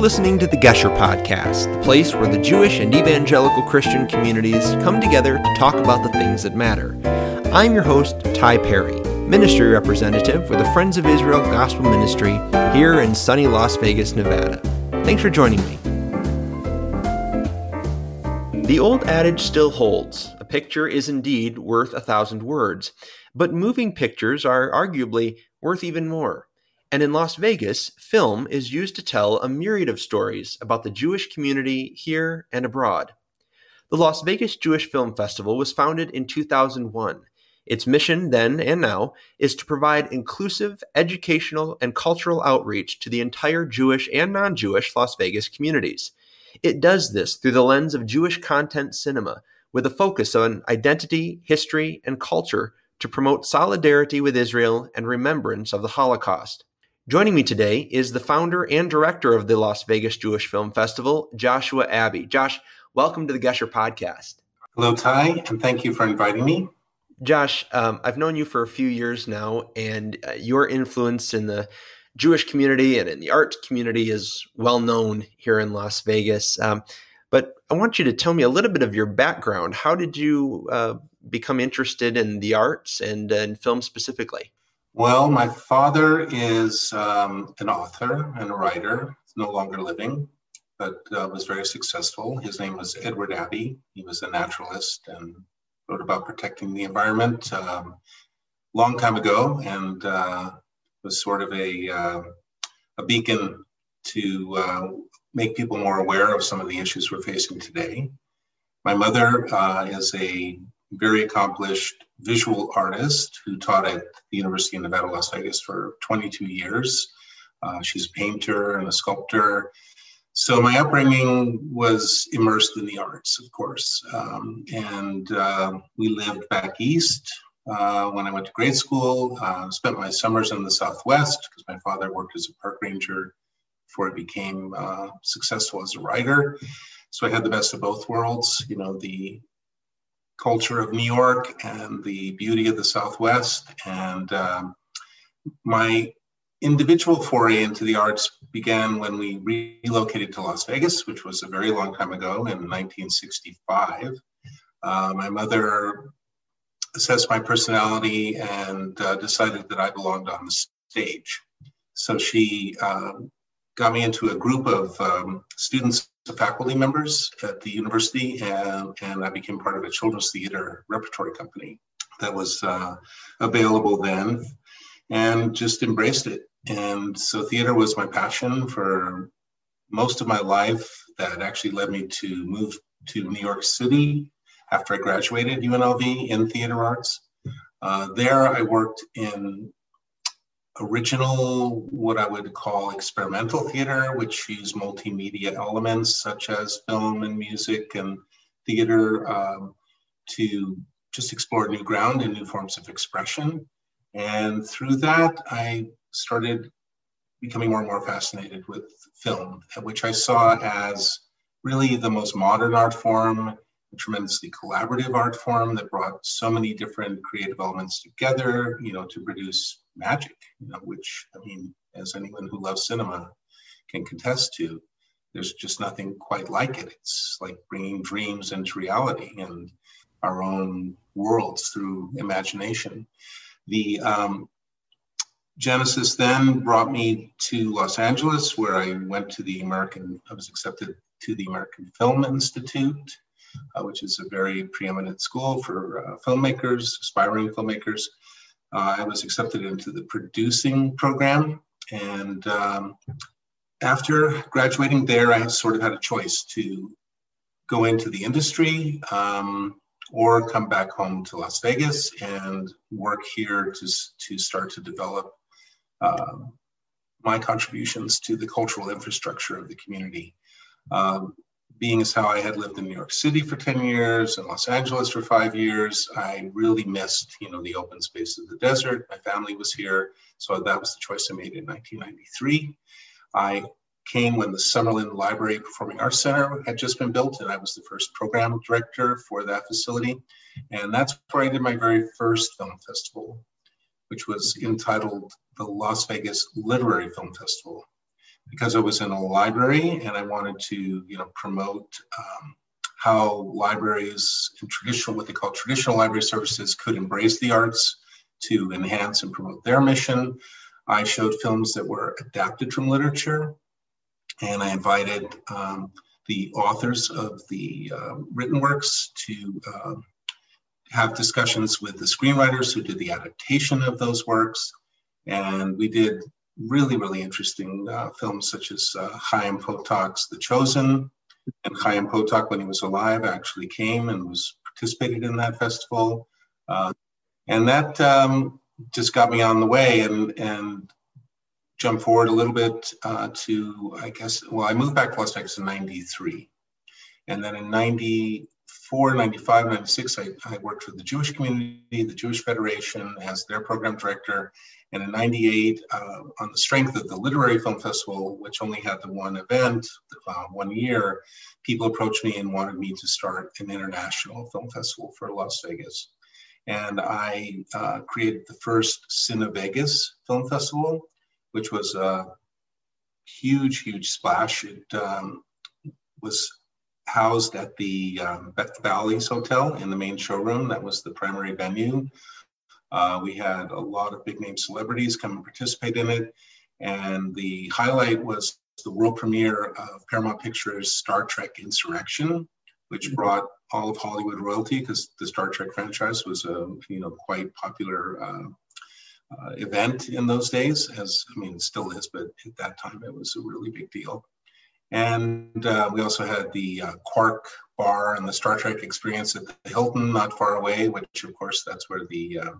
listening to the Gesher Podcast, the place where the Jewish and evangelical Christian communities come together to talk about the things that matter. I'm your host, Ty Perry, ministry representative for the Friends of Israel Gospel Ministry here in sunny Las Vegas, Nevada. Thanks for joining me. The old adage still holds a picture is indeed worth a thousand words, but moving pictures are arguably worth even more. And in Las Vegas, film is used to tell a myriad of stories about the Jewish community here and abroad. The Las Vegas Jewish Film Festival was founded in 2001. Its mission then and now is to provide inclusive educational and cultural outreach to the entire Jewish and non Jewish Las Vegas communities. It does this through the lens of Jewish content cinema, with a focus on identity, history, and culture to promote solidarity with Israel and remembrance of the Holocaust. Joining me today is the founder and director of the Las Vegas Jewish Film Festival, Joshua Abbey. Josh, welcome to the Gesher podcast. Hello, Ty, and thank you for inviting me. Josh, um, I've known you for a few years now, and uh, your influence in the Jewish community and in the art community is well known here in Las Vegas. Um, but I want you to tell me a little bit of your background. How did you uh, become interested in the arts and uh, in film specifically? Well, my father is um, an author and a writer. He's no longer living, but uh, was very successful. His name was Edward Abbey. He was a naturalist and wrote about protecting the environment um, long time ago, and uh, was sort of a uh, a beacon to uh, make people more aware of some of the issues we're facing today. My mother uh, is a very accomplished visual artist who taught at the University of Nevada, Las Vegas for 22 years. Uh, she's a painter and a sculptor. So my upbringing was immersed in the arts, of course. Um, and uh, we lived back east uh, when I went to grade school. Uh, spent my summers in the Southwest because my father worked as a park ranger before he became uh, successful as a writer. So I had the best of both worlds, you know, the culture of New York and the beauty of the Southwest. And um, my individual foray into the arts began when we relocated to Las Vegas, which was a very long time ago in 1965. Uh, my mother assessed my personality and uh, decided that I belonged on the stage. So she um, got me into a group of um, students and faculty members at the university, and, and I became part of a children's theater repertory company that was uh, available then and just embraced it. And so theater was my passion for most of my life. That actually led me to move to New York City after I graduated UNLV in theater arts. Uh, there, I worked in original, what I would call experimental theater, which used multimedia elements such as film and music and theater um, to just explore new ground and new forms of expression. And through that, I started becoming more and more fascinated with film, which I saw as really the most modern art form a tremendously collaborative art form that brought so many different creative elements together, you know, to produce magic, you know, which I mean, as anyone who loves cinema can contest to, there's just nothing quite like it. It's like bringing dreams into reality and our own worlds through imagination. The um, Genesis then brought me to Los Angeles, where I went to the American, I was accepted to the American Film Institute uh, which is a very preeminent school for uh, filmmakers, aspiring filmmakers. Uh, I was accepted into the producing program. And um, after graduating there, I sort of had a choice to go into the industry um, or come back home to Las Vegas and work here to, to start to develop uh, my contributions to the cultural infrastructure of the community. Um, being as how I had lived in New York City for 10 years and Los Angeles for five years, I really missed, you know, the open space of the desert. My family was here. So that was the choice I made in 1993. I came when the Summerlin Library Performing Arts Center had just been built, and I was the first program director for that facility. And that's where I did my very first film festival, which was entitled the Las Vegas Literary Film Festival because I was in a library and I wanted to, you know, promote um, how libraries and traditional, what they call traditional library services, could embrace the arts to enhance and promote their mission. I showed films that were adapted from literature, and I invited um, the authors of the uh, written works to uh, have discussions with the screenwriters who did the adaptation of those works. And we did really, really interesting uh, films such as uh, Chaim Potok's The Chosen. And Chaim Potok, when he was alive, actually came and was participated in that festival. Uh, and that um, just got me on the way and, and jump forward a little bit uh, to, I guess, well, I moved back to Las Vegas in 93. And then in 94, 95, 96, I, I worked for the Jewish community, the Jewish Federation as their program director. And in 98, uh, on the strength of the Literary Film Festival, which only had the one event, uh, one year, people approached me and wanted me to start an international film festival for Las Vegas. And I uh, created the first Cine Vegas Film Festival, which was a huge, huge splash. It um, was housed at the um, Beth Bally's Hotel in the main showroom. That was the primary venue. Uh, we had a lot of big name celebrities come and participate in it. And the highlight was the world premiere of Paramount Pictures' Star Trek Insurrection, which mm-hmm. brought all of Hollywood royalty because the Star Trek franchise was a you know quite popular uh, uh, event in those days, as I mean, it still is, but at that time it was a really big deal. And uh, we also had the uh, Quark Bar and the Star Trek experience at the Hilton, not far away, which of course that's where the uh,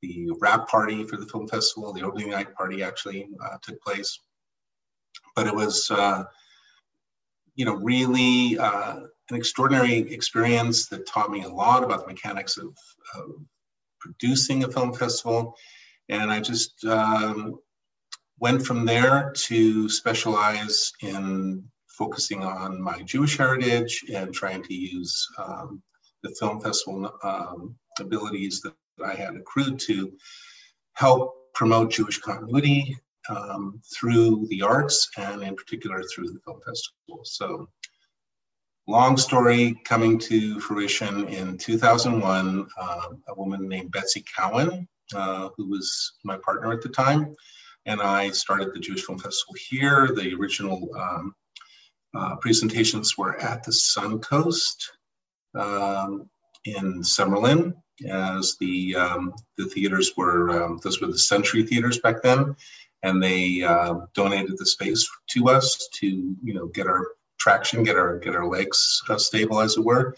the wrap party for the film festival, the opening night party actually uh, took place. But it was, uh, you know, really an extraordinary experience that taught me a lot about the mechanics of, of producing a film festival and I just um, went from there to specialize in focusing on my Jewish heritage and trying to use um, the film festival um, abilities that I had accrued to help promote Jewish continuity um, through the arts and in particular through the film festival. So long story coming to fruition in 2001, uh, a woman named Betsy Cowan uh, who was my partner at the time. And I started the Jewish Film Festival here. The original um, uh, presentations were at the Suncoast um, in Summerlin, as the um, the theaters were um, those were the Century theaters back then, and they uh, donated the space to us to you know get our traction, get our get our legs uh, stable, as it were.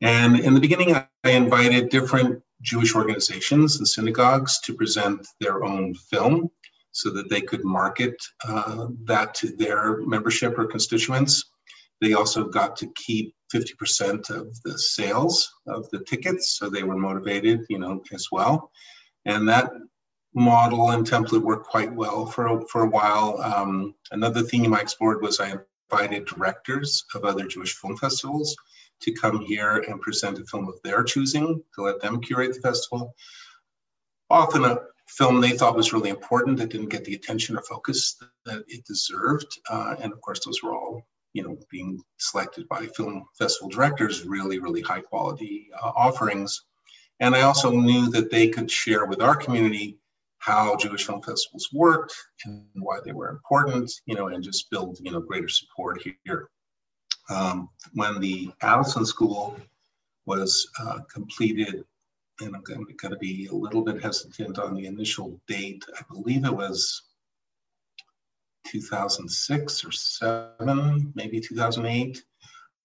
And in the beginning, I invited different Jewish organizations and synagogues to present their own film so that they could market uh, that to their membership or constituents. They also got to keep 50% of the sales of the tickets, so they were motivated, you know, as well. And that model and template worked quite well for, for a while. Um, another theme I explored was I invited directors of other Jewish film festivals to come here and present a film of their choosing, to let them curate the festival. Often a film they thought was really important that didn't get the attention or focus that it deserved. Uh, and of course, those were all, you know, being selected by film festival directors, really, really high quality uh, offerings. And I also knew that they could share with our community how Jewish film festivals worked and why they were important, you know, and just build, you know, greater support here. Um, when the Adelson School was uh, completed, and I'm going to be a little bit hesitant on the initial date, I believe it was 2006 or 7, maybe 2008.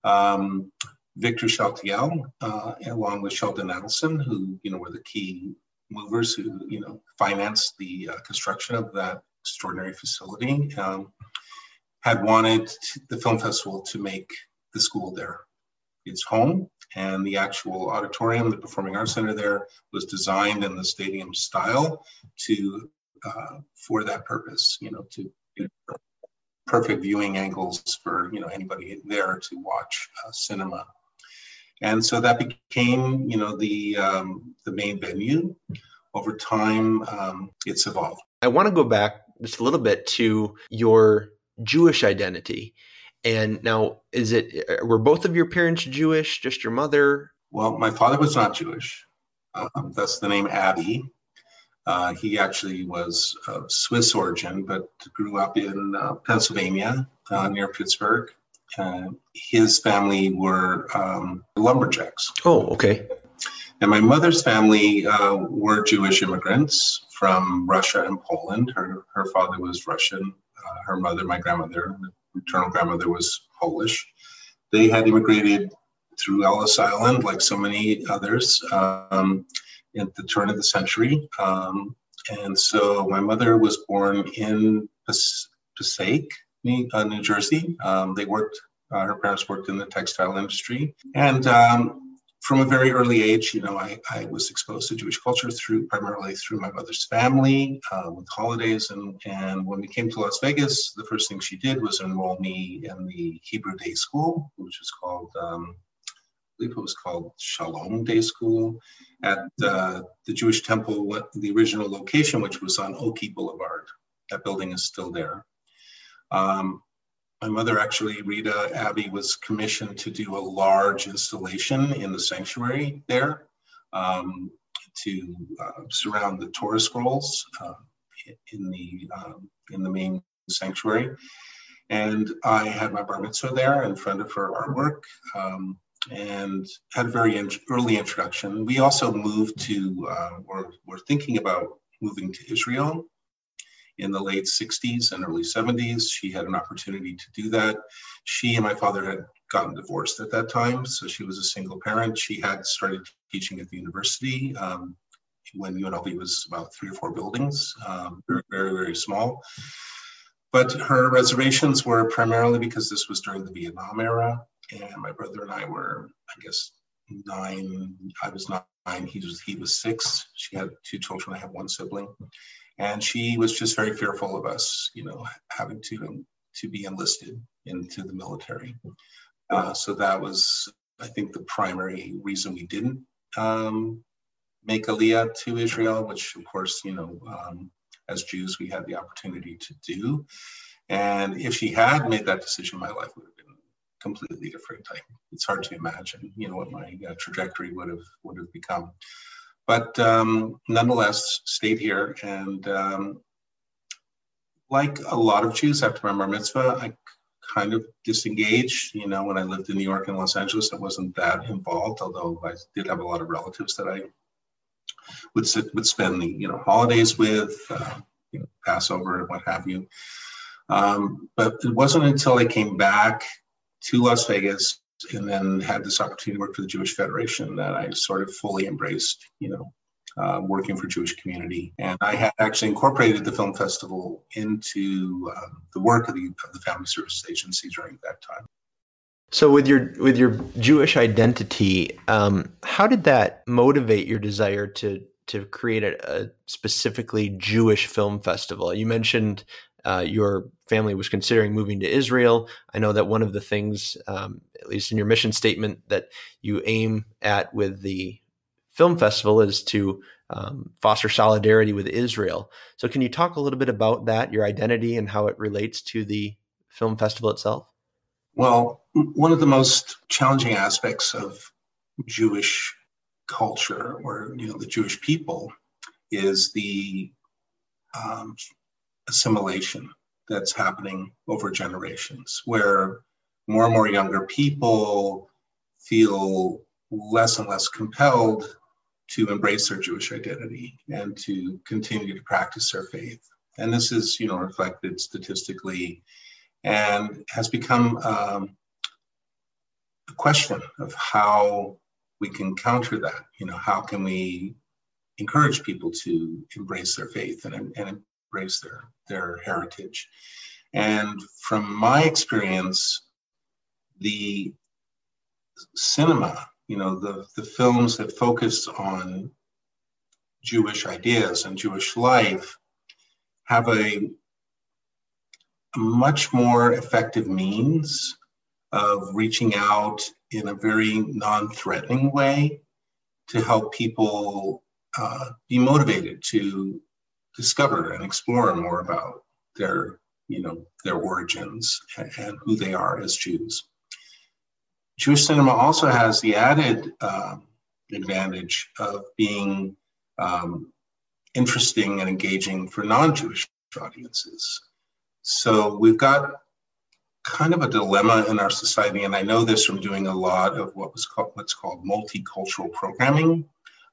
Um, Victor Chaltiel, uh, along with Sheldon Adelson, who you know were the key movers who you know financed the uh, construction of that extraordinary facility. Um, had wanted the film festival to make the school there its home and the actual auditorium the performing arts center there was designed in the stadium style to uh, for that purpose you know to perfect viewing angles for you know anybody there to watch uh, cinema. And so that became you know the um, the main venue. Over time um, it's evolved. I want to go back just a little bit to your Jewish identity. And now, is it were both of your parents Jewish? Just your mother? Well, my father was not Jewish. Um, that's the name Abbey. Uh, he actually was of Swiss origin, but grew up in uh, Pennsylvania uh, near Pittsburgh. his family were um, lumberjacks. Oh, okay. And my mother's family uh, were Jewish immigrants from Russia and Poland. Her, her father was Russian. Uh, her mother, my grandmother, maternal grandmother, was Polish. They had immigrated through Ellis Island, like so many others. Um, at the turn of the century. Um, and so my mother was born in Passaic, uh, New Jersey. Um, they worked, uh, her parents worked in the textile industry. And um, from a very early age, you know, I, I, was exposed to Jewish culture through primarily through my mother's family uh, with holidays. And, and when we came to Las Vegas, the first thing she did was enroll me in the Hebrew Day School, which was called um, believe it was called Shalom Day School at uh, the Jewish Temple, the original location, which was on Oakey Boulevard. That building is still there. Um, my mother, actually, Rita Abbey, was commissioned to do a large installation in the sanctuary there um, to uh, surround the Torah scrolls uh, in the um, in the main sanctuary. And I had my bar mitzvah there in front of her artwork. Um, and had a very in- early introduction. We also moved to, uh, we're, we're thinking about moving to Israel in the late 60s and early 70s. She had an opportunity to do that. She and my father had gotten divorced at that time, so she was a single parent. She had started teaching at the university um, when UNLV was about three or four buildings, um, very, very, very small. But her reservations were primarily because this was during the Vietnam era and my brother and I were, I guess, nine. I was nine. He was he was six. She had two children. I have one sibling, and she was just very fearful of us, you know, having to to be enlisted into the military. Uh, so that was, I think, the primary reason we didn't um, make Aliyah to Israel, which, of course, you know, um, as Jews, we had the opportunity to do. And if she had made that decision, my life would have been completely different. I, it's hard to imagine, you know, what my uh, trajectory would have would have become. But um, nonetheless, stayed here, and um, like a lot of Jews after my bar mitzvah, I kind of disengaged. You know, when I lived in New York and Los Angeles, I wasn't that involved, although I did have a lot of relatives that I would sit, would spend the you know holidays with, uh, you know, Passover and what have you. Um, but it wasn't until I came back to Las Vegas and then had this opportunity to work for the Jewish Federation that I sort of fully embraced, you know, uh, working for Jewish community. And I had actually incorporated the film festival into uh, the work of the, of the Family Services Agency during that time. So with your with your Jewish identity, um, how did that motivate your desire to to create a, a specifically Jewish film festival? You mentioned uh, your family was considering moving to Israel. I know that one of the things, um, at least in your mission statement, that you aim at with the film festival is to um, foster solidarity with Israel. So, can you talk a little bit about that, your identity, and how it relates to the film festival itself? Well, one of the most challenging aspects of Jewish culture, or you know, the Jewish people, is the um, assimilation that's happening over generations, where more and more younger people feel less and less compelled to embrace their Jewish identity and to continue to practice their faith. And this is, you know, reflected statistically and has become um, a question of how we can counter that. You know, how can we encourage people to embrace their faith and, and embrace their, their heritage. And from my experience, the cinema, you know, the, the films that focus on Jewish ideas and Jewish life have a, a much more effective means of reaching out in a very non threatening way to help people uh, be motivated to discover and explore more about their you know their origins and, and who they are as Jews. Jewish cinema also has the added um, advantage of being um, interesting and engaging for non-Jewish audiences. So we've got kind of a dilemma in our society, and I know this from doing a lot of what was called what's called multicultural programming,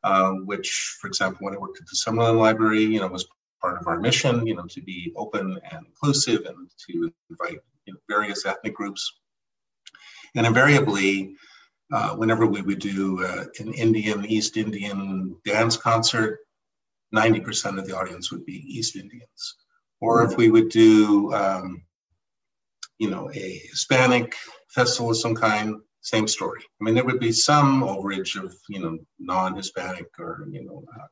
um, which, for example, when I worked at the Summerlin Library, you know, was part of our mission, you know, to be open and inclusive and to invite you know, various ethnic groups. And invariably, uh, whenever we would do uh, an Indian, East Indian dance concert, 90% of the audience would be East Indians. Or if we would do, um, you know, a Hispanic festival of some kind, same story. I mean, there would be some overage of, you know, non-Hispanic or, you know, uh,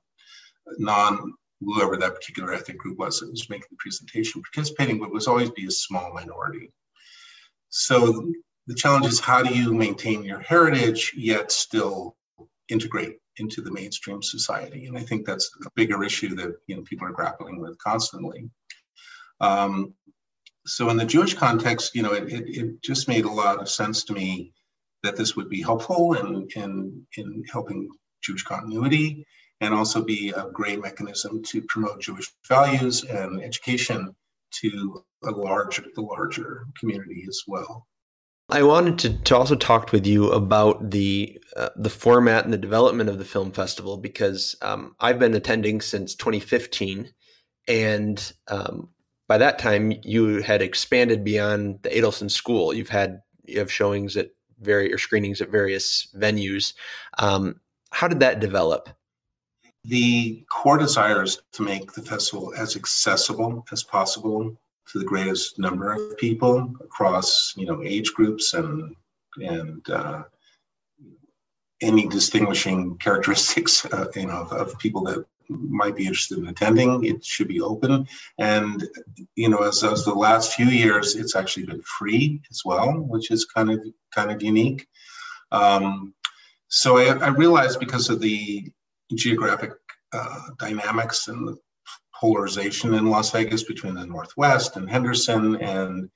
non whoever that particular ethnic group was that was making the presentation participating, but it was always be a small minority. So the challenge is how do you maintain your heritage yet still integrate into the mainstream society? And I think that's a bigger issue that you know people are grappling with constantly. Um, so in the Jewish context, you know, it, it, it, just made a lot of sense to me that this would be helpful in, in, in helping Jewish continuity and also be a great mechanism to promote Jewish values and education to a large, the larger community as well. I wanted to, to also talk with you about the uh, the format and the development of the film festival because um, I've been attending since 2015, and um, by that time you had expanded beyond the Adelson School. You've had you have showings at various or screenings at various venues. Um, how did that develop? The core desire is to make the festival as accessible as possible to the greatest number of people across you know age groups and and uh, any distinguishing characteristics uh, you know of, of, people that might be interested in attending it should be open and you know as, as the last few years it's actually been free as well which is kind of kind of unique um, so I, I realized because of the geographic uh, dynamics and the polarization in Las Vegas between the Northwest and Henderson. And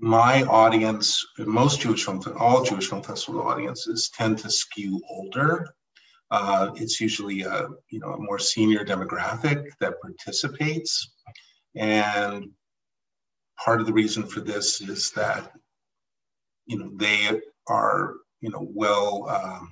my audience, most Jewish film, all Jewish film festival audiences tend to skew older. Uh, it's usually a you know a more senior demographic that participates, and part of the reason for this is that you know they are you know well um,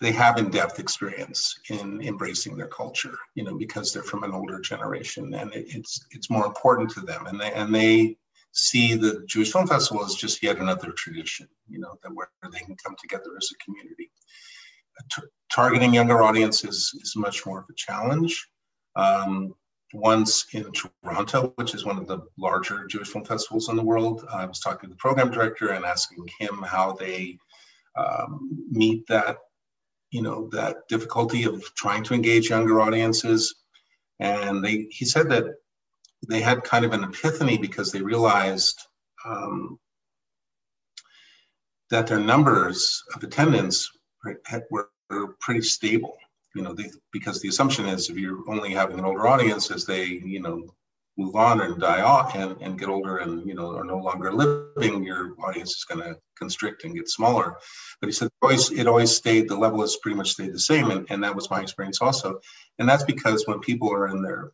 they have in-depth experience in embracing their culture you know because they're from an older generation and it, it's it's more important to them. And they and they see the jewish film festival as just yet another tradition you know that where they can come together as a community T- targeting younger audiences is much more of a challenge um, once in Toronto, which is one of the larger Jewish film festivals in the world. I was talking to the program director and asking him how they um, meet that you know that difficulty of trying to engage younger audiences and they he said that they had kind of an epiphany because they realized um, that their numbers of attendance were, were pretty stable you know they, because the assumption is if you're only having an older audience as they you know move on and die off and, and get older and you know are no longer living, your audience is going to constrict and get smaller. But he said always it always stayed the level has pretty much stayed the same, and, and that was my experience also. And that's because when people are in their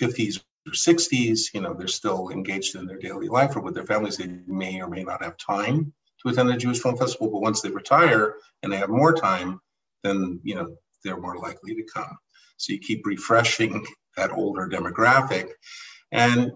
50s or 60s, you know, they're still engaged in their daily life or with their families, they may or may not have time to attend a Jewish film festival. But once they retire and they have more time, then you know they're more likely to come. So you keep refreshing that older demographic and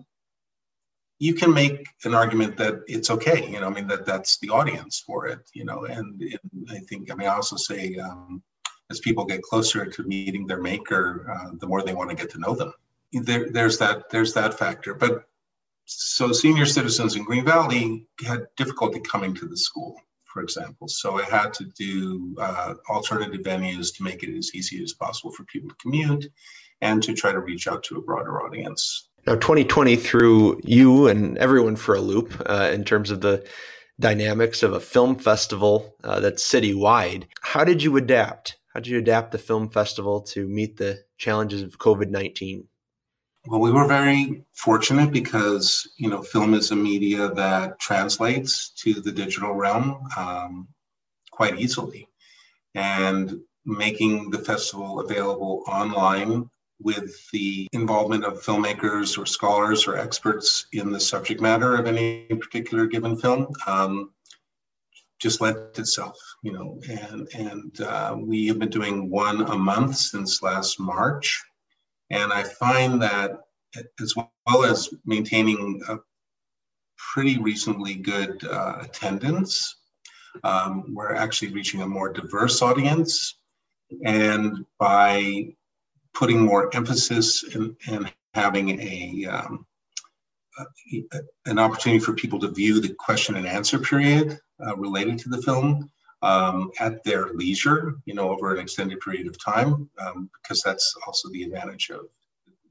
you can make an argument that it's okay you know i mean that that's the audience for it you know and, and i think i i also say um, as people get closer to meeting their maker uh, the more they want to get to know them there, there's that there's that factor but so senior citizens in green valley had difficulty coming to the school for example so i had to do uh, alternative venues to make it as easy as possible for people to commute and to try to reach out to a broader audience now, 2020 threw you and everyone for a loop uh, in terms of the dynamics of a film festival uh, that's citywide. How did you adapt? How did you adapt the film festival to meet the challenges of COVID 19? Well, we were very fortunate because you know film is a media that translates to the digital realm um, quite easily, and making the festival available online with the involvement of filmmakers or scholars or experts in the subject matter of any particular given film um, just lent itself, you know, and and uh, we have been doing one a month since last March, and I find that as well as maintaining a pretty reasonably good uh, attendance, um, we're actually reaching a more diverse audience, and by putting more emphasis and having a um, an opportunity for people to view the question and answer period uh, related to the film um, at their leisure, you know, over an extended period of time, um, because that's also the advantage of,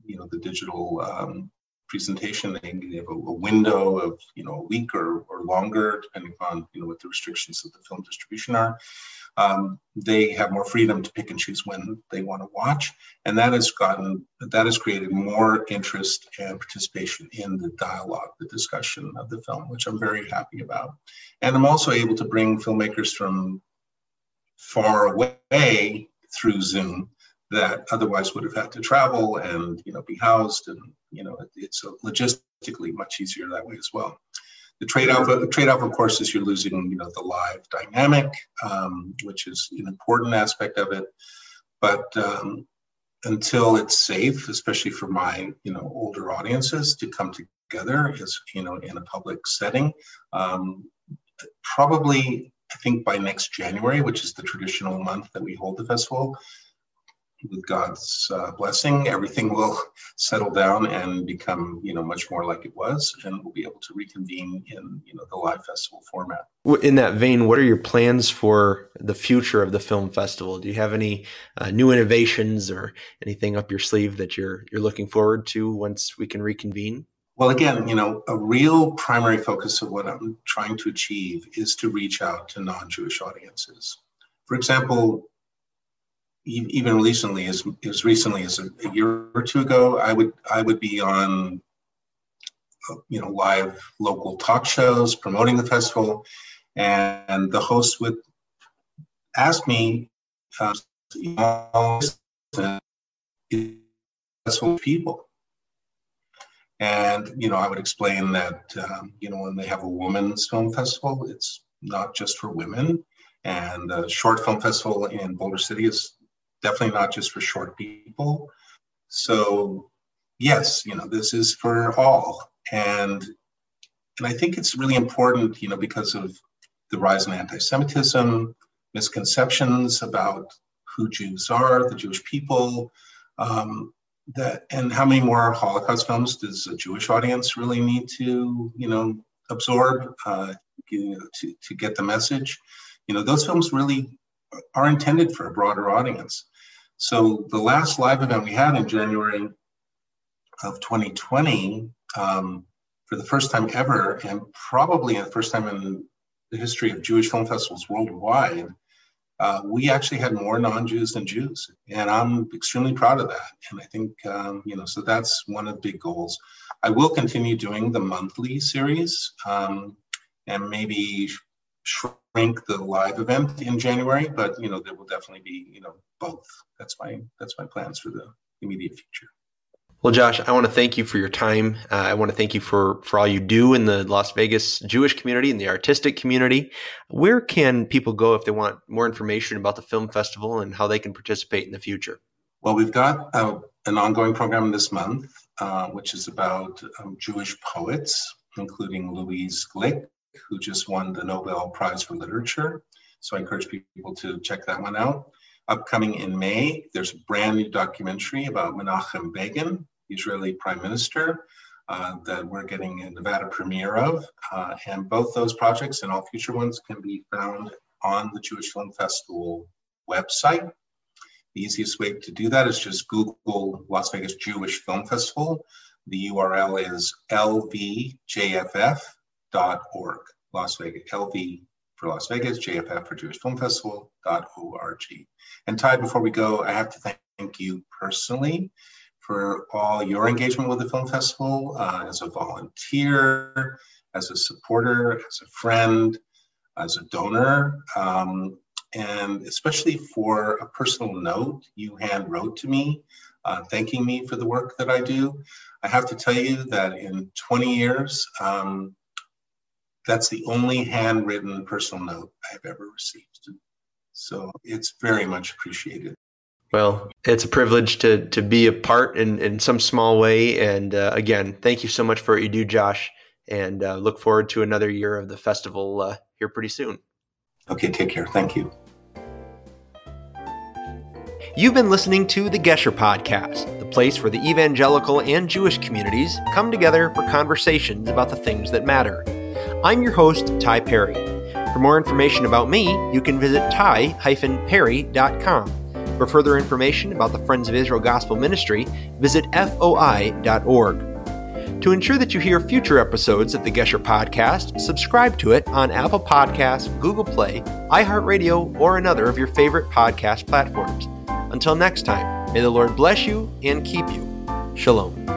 you know, the digital um, presentation. They have a, a, window of, you know, a week or, or longer, depending on, you know, what the restrictions of the film distribution are um, they have more freedom to pick and choose when they want to watch, and that has gotten that has created more interest and participation in the dialogue, the discussion of the film, which I'm very happy about. And I'm also able to bring filmmakers from far away through Zoom that otherwise would have had to travel and you know be housed, and you know it's logistically much easier that way as well. The trade-off, the trade-off, of course, is you're losing, you know, the live dynamic, um, which is an important aspect of it. But um, until it's safe, especially for my, you know, older audiences to come together, is you know, in a public setting, um, probably I think by next January, which is the traditional month that we hold the festival, with God's uh, blessing, everything will settle down and become, you know, much more like it was, and we'll be able to reconvene in, you know, the live festival format. In that vein, what are your plans for the future of the film festival? Do you have any uh, new innovations or anything up your sleeve that you're you're looking forward to once we can reconvene? Well, again, you know, a real primary focus of what I'm trying to achieve is to reach out to non-Jewish audiences. For example, even recently, as, as recently as a, a, year or two ago, I would I would be on, you know, live local talk shows promoting the festival, and the host would ask me, uh, you know, festival people, and you know, I would explain that um, you know when they have a women's film festival, it's not just for women, and the short film festival in Boulder City is definitely not just for short people. So yes, you know, this is for all. And and I think it's really important, you know, because of the rise in anti-Semitism, misconceptions about who Jews are, the Jewish people, um, that and how many more Holocaust films does a Jewish audience really need to, you know, absorb uh, you know, to, to get the message? You know, those films really are intended for a broader audience. So the last live event we had in January of 2020, um, for the first time ever, and probably the first time in the history of Jewish film festivals worldwide, uh, we actually had more non-Jews than Jews, and I'm extremely proud of that. And I think um, you know, so that's one of the big goals. I will continue doing the monthly series, um, and maybe shrink the live event in January, but you know there will definitely be you know both. That's my that's my plans for the immediate future. Well, Josh, I want to thank you for your time. Uh, I want to thank you for for all you do in the Las Vegas Jewish community and the artistic community. Where can people go if they want more information about the film festival and how they can participate in the future? Well, we've got uh, an ongoing program this month, uh, which is about um, Jewish poets, including Louise Glück, who just won the Nobel Prize for Literature. So I encourage people to check that one out. Upcoming in May, there's a brand new documentary about Menachem Begin, Israeli Prime Minister, uh, that we're getting a Nevada premiere of. Uh, and both those projects and all future ones can be found on the Jewish Film Festival website. The easiest way to do that is just Google Las Vegas Jewish Film Festival. The URL is lvjff org. Las Vegas, LV for Las Vegas, JFF for Jewish Film Festival.org. And Ty, before we go, I have to thank you personally for all your engagement with the film festival uh, as a volunteer, as a supporter, as a friend, as a donor, um, and especially for a personal note you hand wrote to me, uh, thanking me for the work that I do. I have to tell you that in 20 years, um, that's the only handwritten personal note I've ever received. So it's very much appreciated. Well, it's a privilege to to be a part in, in some small way. And uh, again, thank you so much for what you do, Josh. And uh, look forward to another year of the festival uh, here pretty soon. Okay, take care. Thank you. You've been listening to the Gesher Podcast, the place where the evangelical and Jewish communities come together for conversations about the things that matter. I'm your host, Ty Perry. For more information about me, you can visit ty-perry.com. For further information about the Friends of Israel Gospel Ministry, visit foi.org. To ensure that you hear future episodes of the Gesher Podcast, subscribe to it on Apple Podcasts, Google Play, iHeartRadio, or another of your favorite podcast platforms. Until next time, may the Lord bless you and keep you. Shalom.